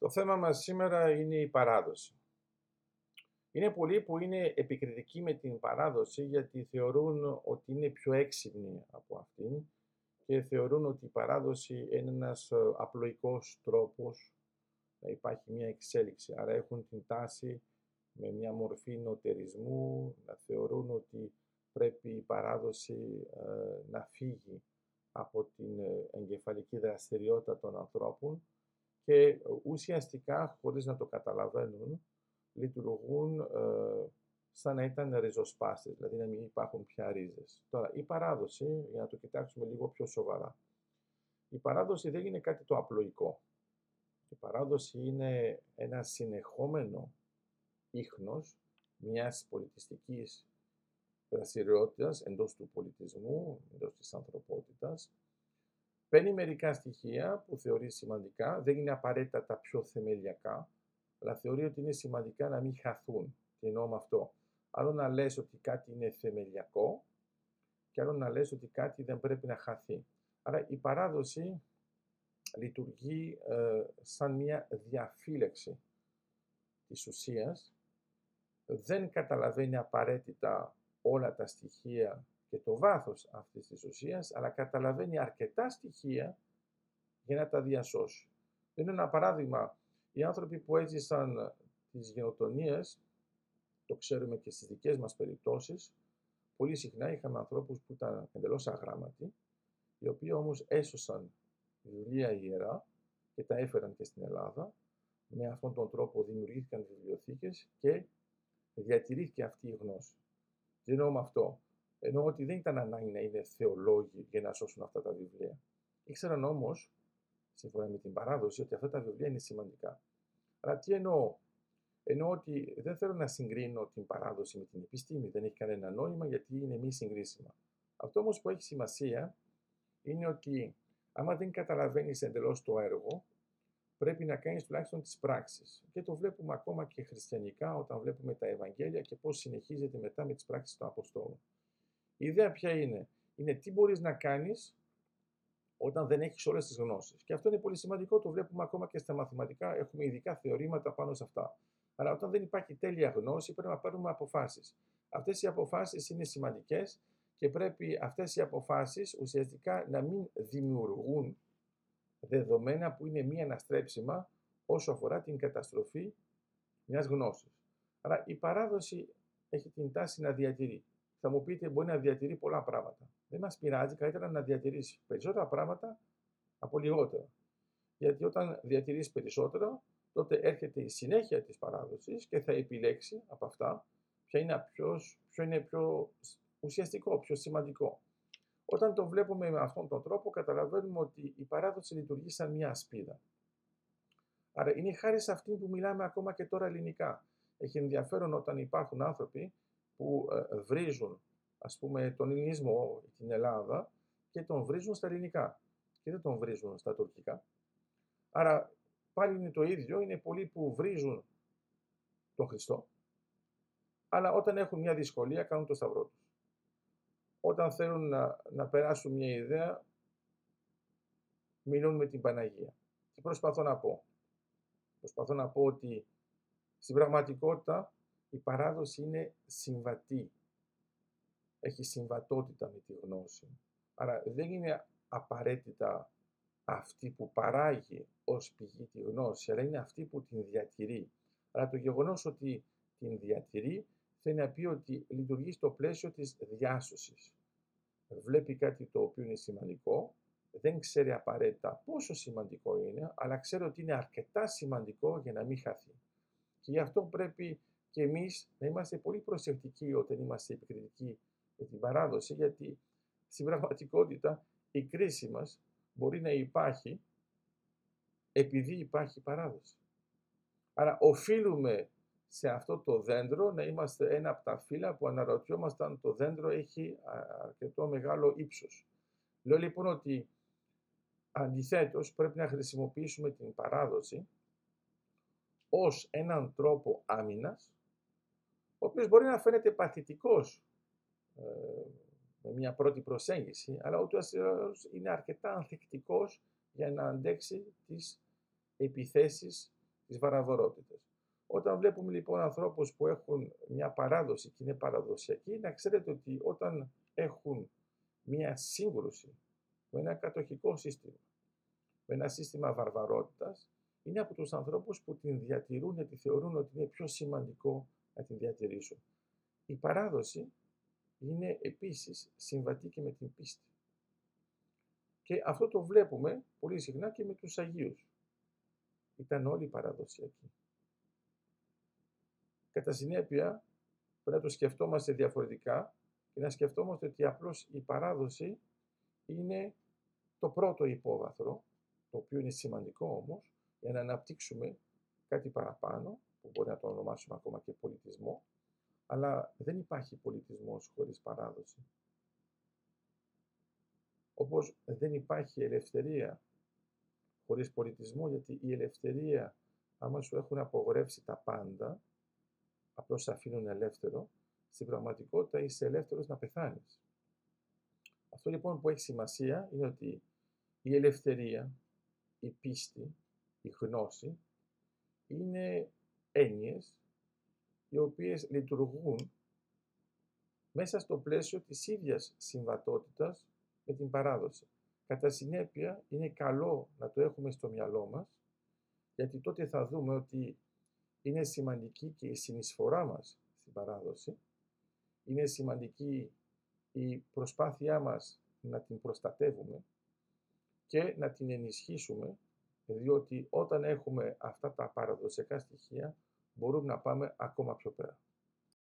Το θέμα μας σήμερα είναι η παράδοση. Είναι πολλοί που είναι επικριτικοί με την παράδοση γιατί θεωρούν ότι είναι πιο έξυπνοι από αυτήν και θεωρούν ότι η παράδοση είναι ένας ε, απλοϊκός τρόπος να υπάρχει μια εξέλιξη. Άρα έχουν την τάση με μια μορφή νοτερισμού να θεωρούν ότι πρέπει η παράδοση ε, να φύγει από την ε, εγκεφαλική δραστηριότητα των ανθρώπων και ουσιαστικά, χωρίς να το καταλαβαίνουν, λειτουργούν ε, σαν να ήταν ριζοσπάστες, δηλαδή να μην υπάρχουν πια ρίζες. Τώρα, η παράδοση, για να το κοιτάξουμε λίγο πιο σοβαρά, η παράδοση δεν είναι κάτι το απλοϊκό. Η παράδοση είναι ένα συνεχόμενο ίχνος μιας πολιτιστικής δραστηριότητας εντός του πολιτισμού, εντός της ανθρωπότητας, παίρνει μερικά στοιχεία που θεωρεί σημαντικά, δεν είναι απαραίτητα τα πιο θεμελιακά, αλλά θεωρεί ότι είναι σημαντικά να μην χαθούν. Τι εννοώ με αυτό; Άλλο να λες ότι κάτι είναι θεμελιακό και άλλο να λες ότι κάτι δεν πρέπει να χαθεί. Άρα η παράδοση λειτουργεί ε, σαν μια διαφύλαξη της ουσίας, δεν καταλαβαίνει απαραίτητα όλα τα στοιχεία και το βάθος αυτής της ουσίας, αλλά καταλαβαίνει αρκετά στοιχεία για να τα διασώσει. Είναι ένα παράδειγμα. Οι άνθρωποι που έζησαν τις γενοτονίες, το ξέρουμε και στις δικές μας περιπτώσεις, πολύ συχνά είχαμε ανθρώπους που ήταν εντελώς αγράμματοι, οι οποίοι όμως έσωσαν βιβλία ιερά και τα έφεραν και στην Ελλάδα. Με αυτόν τον τρόπο δημιουργήθηκαν βιβλιοθήκες και διατηρήθηκε αυτή η γνώση. Τι εννοώ με αυτό. Εννοώ ότι δεν ήταν ανάγκη να είναι θεολόγοι για να σώσουν αυτά τα βιβλία. Ήξεραν όμως, σύμφωνα με την παράδοση, ότι αυτά τα βιβλία είναι σημαντικά. Αλλά τι εννοώ; Εννοώ ότι δεν θέλω να συγκρίνω την παράδοση με την επιστήμη. Δεν έχει κανένα νόημα γιατί είναι μη συγκρίσιμα. Αυτό όμως που έχει σημασία είναι ότι άμα δεν καταλαβαίνεις εντελώς το έργο, πρέπει να κάνεις τουλάχιστον τις πράξεις. Και το βλέπουμε ακόμα και χριστιανικά όταν βλέπουμε τα Ευαγγέλια και πώς συνεχίζεται μετά με τις πράξεις των Αποστόλων. Η ιδέα ποια είναι; Είναι τι μπορείς να κάνεις όταν δεν έχεις όλες τις γνώσεις. Και αυτό είναι πολύ σημαντικό, το βλέπουμε ακόμα και στα μαθηματικά, έχουμε ειδικά θεωρήματα πάνω σε αυτά. Αλλά όταν δεν υπάρχει τέλεια γνώση πρέπει να πάρουμε αποφάσεις. Αυτές οι αποφάσεις είναι σημαντικές και πρέπει αυτές οι αποφάσεις ουσιαστικά να μην δημιουργούν δεδομένα που είναι μη αναστρέψιμα όσο αφορά την καταστροφή μιας γνώσης. Άρα η παράδοση έχει την τάση να διατηρεί. Θα μου πείτε μπορεί να διατηρεί πολλά πράγματα. Δεν μας πειράζει, καλύτερα να διατηρήσει περισσότερα πράγματα από λιγότερα. Γιατί όταν διατηρείς περισσότερο, τότε έρχεται η συνέχεια της παράδοσης και θα επιλέξει από αυτά ποιο είναι, ποιο είναι πιο ουσιαστικό, πιο σημαντικό. Όταν το βλέπουμε με αυτόν τον τρόπο, καταλαβαίνουμε ότι η παράδοση λειτουργεί σαν μια ασπίδα. Άρα είναι χάρη σε αυτήν που μιλάμε ακόμα και τώρα ελληνικά. Έχει ενδιαφέρον όταν υπάρχουν άνθρωποι που ε, βρίζουν ας πούμε τον ελληνισμό, την Ελλάδα και τον βρίζουν στα ελληνικά και δεν τον βρίζουν στα τουρκικά. Άρα πάλι είναι το ίδιο, είναι πολλοί που βρίζουν τον Χριστό, αλλά όταν έχουν μια δυσκολία κάνουν το σταυρό τους όταν θέλουν να, να περάσουν μια ιδέα, μιλούν με την Παναγία. Τι προσπαθώ να πω. Προσπαθώ να πω ότι στην πραγματικότητα η παράδοση είναι συμβατή. Έχει συμβατότητα με τη γνώση. Άρα δεν είναι απαραίτητα αυτή που παράγει ως πηγή τη γνώση, αλλά είναι αυτή που την διατηρεί. Αλλά το γεγονός ότι την διατηρεί θέλει να πει ότι λειτουργεί στο πλαίσιο της διάσωσης. Βλέπει κάτι το οποίο είναι σημαντικό, δεν ξέρει απαραίτητα πόσο σημαντικό είναι, αλλά ξέρει ότι είναι αρκετά σημαντικό για να μην χαθεί. Και γι' αυτό πρέπει και εμείς να είμαστε πολύ προσεκτικοί όταν είμαστε επικριτικοί με την παράδοση, γιατί στην πραγματικότητα η κρίση μας μπορεί να υπάρχει επειδή υπάρχει παράδοση. Άρα οφείλουμε σε αυτό το δέντρο να είμαστε ένα από τα φύλλα που αναρωτιόμαστε αν το δέντρο έχει αρκετό μεγάλο ύψος. Λέω λοιπόν ότι αντιθέτως πρέπει να χρησιμοποιήσουμε την παράδοση ως έναν τρόπο άμυνας, ο οποίος μπορεί να φαίνεται παθητικός ε, με μια πρώτη προσέγγιση, αλλά ούτως είναι αρκετά ανθεκτικός για να αντέξει τις επιθέσεις τις βαραβορότητες. Όταν βλέπουμε λοιπόν ανθρώπους που έχουν μια παράδοση και είναι παραδοσιακοί, να ξέρετε ότι όταν έχουν μια σύγκρουση με ένα κατοχικό σύστημα, με ένα σύστημα βαρβαρότητας, είναι από τους ανθρώπους που την διατηρούν γιατί θεωρούν ότι είναι πιο σημαντικό να την διατηρήσουν. Η παράδοση είναι επίσης συμβατή και με την πίστη. Και αυτό το βλέπουμε πολύ συχνά και με τους Αγίους. Ήταν όλοι παραδοσιακοί. Κατά συνέπεια, πρέπει να το σκεφτόμαστε διαφορετικά και να σκεφτόμαστε ότι απλώς η παράδοση είναι το πρώτο υπόβαθρο, το οποίο είναι σημαντικό όμως, για να αναπτύξουμε κάτι παραπάνω, που μπορεί να το ονομάσουμε ακόμα και πολιτισμό, αλλά δεν υπάρχει πολιτισμός χωρίς παράδοση. Όπως δεν υπάρχει ελευθερία χωρίς πολιτισμό, γιατί η ελευθερία, άμα σου έχουν απογορεύσει τα πάντα, απλώς σε αφήνουν ελεύθερο, στην πραγματικότητα είσαι ελεύθερος να πεθάνεις. Αυτό λοιπόν που έχει σημασία είναι ότι η ελευθερία, η πίστη, η γνώση είναι έννοιες οι οποίες λειτουργούν μέσα στο πλαίσιο της ίδιας συμβατότητας με την παράδοση. Κατά συνέπεια, είναι καλό να το έχουμε στο μυαλό μας, γιατί τότε θα δούμε ότι είναι σημαντική και η συνεισφορά μας στην παράδοση, είναι σημαντική η προσπάθειά μας να την προστατεύουμε και να την ενισχύσουμε, διότι όταν έχουμε αυτά τα παραδοσιακά στοιχεία, μπορούμε να πάμε ακόμα πιο πέρα.